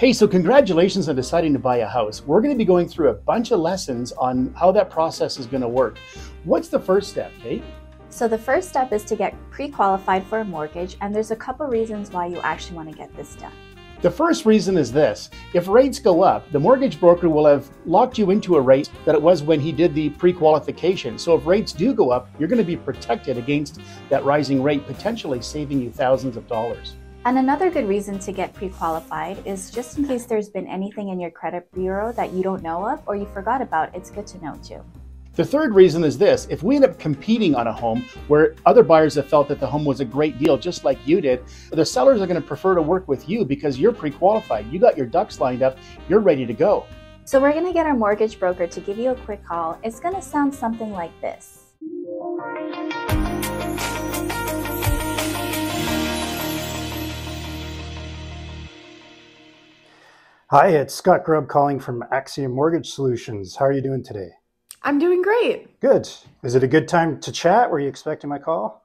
Hey, so congratulations on deciding to buy a house. We're going to be going through a bunch of lessons on how that process is going to work. What's the first step, Kate? So the first step is to get pre-qualified for a mortgage and there's a couple reasons why you actually want to get this done. The first reason is this. If rates go up, the mortgage broker will have locked you into a rate that it was when he did the pre-qualification. So if rates do go up, you're going to be protected against that rising rate, potentially saving you thousands of dollars. And another good reason to get pre-qualified is just in case there's been anything in your credit bureau that you don't know of or you forgot about, it's good to know too. The third reason is this if we end up competing on a home where other buyers have felt that the home was a great deal, just like you did, the sellers are going to prefer to work with you because you're pre qualified. You got your ducks lined up, you're ready to go. So, we're going to get our mortgage broker to give you a quick call. It's going to sound something like this. Hi, it's Scott Grubbe calling from Axiom Mortgage Solutions. How are you doing today? I'm doing great. Good. Is it a good time to chat? Were you expecting my call?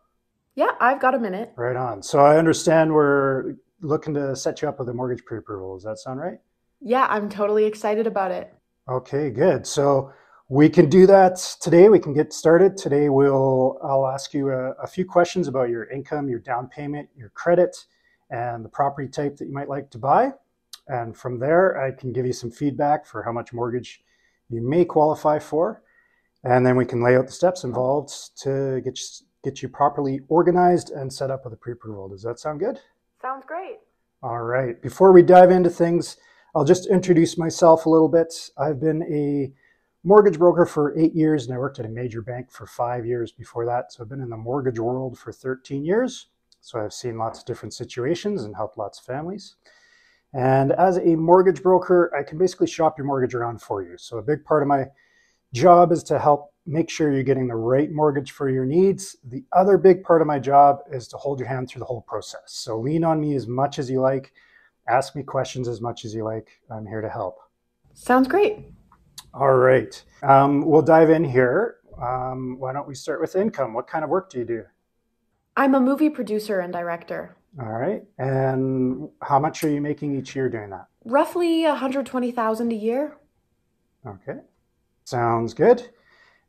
Yeah, I've got a minute. Right on. So I understand we're looking to set you up with a mortgage pre-approval. Does that sound right? Yeah, I'm totally excited about it. Okay, good. So we can do that today. We can get started. Today we'll I'll ask you a, a few questions about your income, your down payment, your credit, and the property type that you might like to buy. And from there, I can give you some feedback for how much mortgage you may qualify for. And then we can lay out the steps involved to get you, get you properly organized and set up with a pre-approval. Does that sound good? Sounds great. All right. Before we dive into things, I'll just introduce myself a little bit. I've been a mortgage broker for eight years and I worked at a major bank for five years before that. So I've been in the mortgage world for 13 years. So I've seen lots of different situations and helped lots of families. And as a mortgage broker, I can basically shop your mortgage around for you. So a big part of my job is to help make sure you're getting the right mortgage for your needs. The other big part of my job is to hold your hand through the whole process. So lean on me as much as you like. Ask me questions as much as you like. I'm here to help. Sounds great. All right. Um, we'll dive in here. Um, why don't we start with income? What kind of work do you do? I'm a movie producer and director. All right. And how much are you making each year doing that? Roughly 120,000 a year. Okay. Sounds good.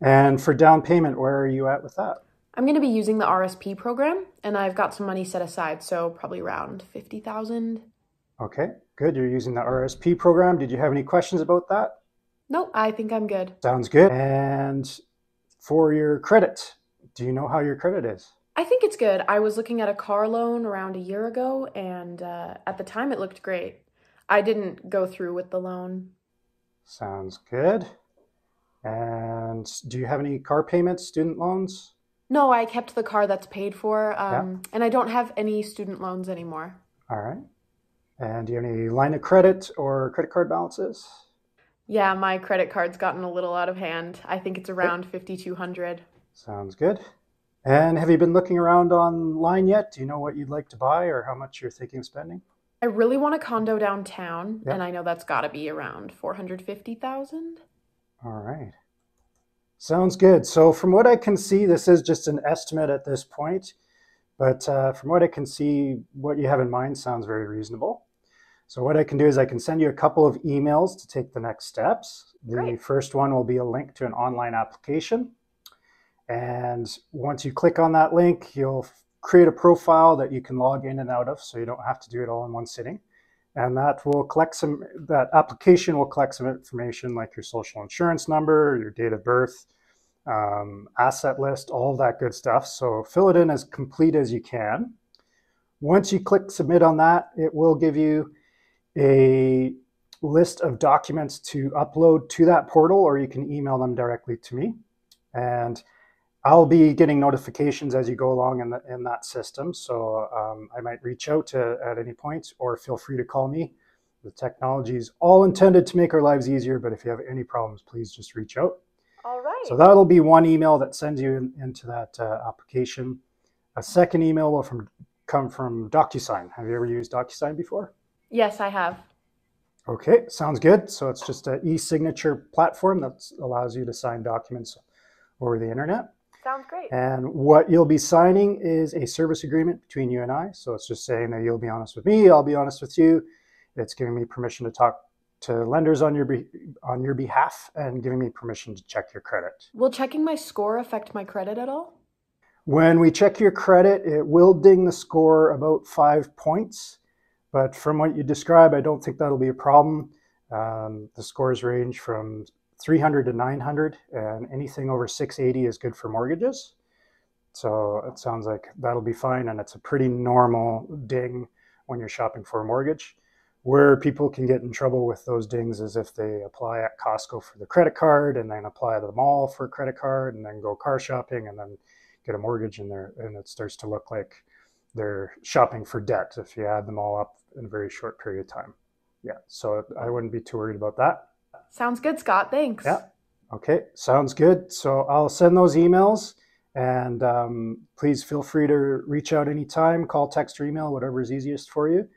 And for down payment, where are you at with that? I'm going to be using the RSP program and I've got some money set aside, so probably around 50,000. Okay. Good. You're using the RSP program. Did you have any questions about that? No, I think I'm good. Sounds good. And for your credit, do you know how your credit is? I think it's good. I was looking at a car loan around a year ago, and uh, at the time it looked great. I didn't go through with the loan. Sounds good. And do you have any car payments, student loans? No, I kept the car that's paid for, um, Yeah. and I don't have any student loans anymore. All right. And do you have any line of credit or credit card balances? Yeah, my credit card's gotten a little out of hand. I think it's around 5200 Sounds good. And have you been looking around online yet? Do you know what you'd like to buy or how much you're thinking of spending? I really want a condo downtown, Yeah. and I know that's got to be around 450,000. All right. Sounds good. So, from what I can see, this is just an estimate at this point, but uh, from what I can see, what you have in mind sounds very reasonable. So, what I can do is I can send you a couple of emails to take the next steps. The Great. first one will be a link to an online application. And once you click on that link, you'll create a profile that you can log in and out of so you don't have to do it all in one sitting. And that will collect some, that application will collect some information like your social insurance number, your date of birth, um, asset list, all that good stuff. So fill it in as complete as you can. Once you click submit on that, it will give you a list of documents to upload to that portal, or you can email them directly to me. And I'll be getting notifications as you go along in, the, in that system. So um, I might reach out to, at any point or feel free to call me. The technology is all intended to make our lives easier, but if you have any problems, please just reach out. All right. So that'll be one email that sends you in, into that uh, application. A second email will from, come from DocuSign. Have you ever used DocuSign before? yes, I have. Okay, sounds good. So it's just an e-signature platform that allows you to sign documents over the internet. Sounds great. And what you'll be signing is a service agreement between you and I. So it's just saying that you'll be honest with me, I'll be honest with you. It's giving me permission to talk to lenders on your be- on your behalf and giving me permission to check your credit. Will checking my score affect my credit at all? When we check your credit, it will ding the score about five points. But from what you describe, I don't think that'll be a problem. Um, the scores range from 300 to 900, and anything over 680 is good for mortgages. So it sounds like that'll be fine, and it's a pretty normal ding when you're shopping for a mortgage. Where people can get in trouble with those dings is if they apply at Costco for the credit card and then apply at the mall for a credit card and then go car shopping and then get a mortgage in there and it starts to look like they're shopping for debt if you add them all up in a very short period of time. Yeah, so I wouldn't be too worried about that. Sounds good, Scott. Thanks. Yeah. Okay, sounds good. So I'll send those emails and um, please feel free to reach out anytime, call, text, or email, whatever is easiest for you.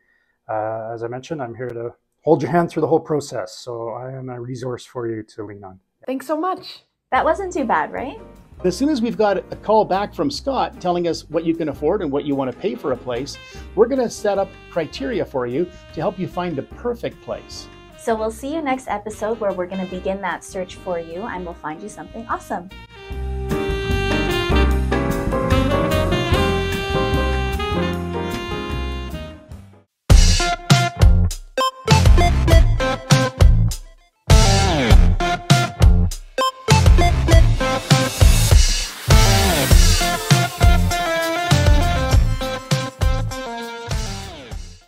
Uh, as I mentioned, I'm here to hold your hand through the whole process. So I am a resource for you to lean on. Thanks so much. That wasn't too bad, right? As soon as we've got a call back from Scott telling us what you can afford and what you want to pay for a place, we're going to set up criteria for you to help you find the perfect place. So we'll see you next episode where we're going to begin that search for you and we'll find you something awesome.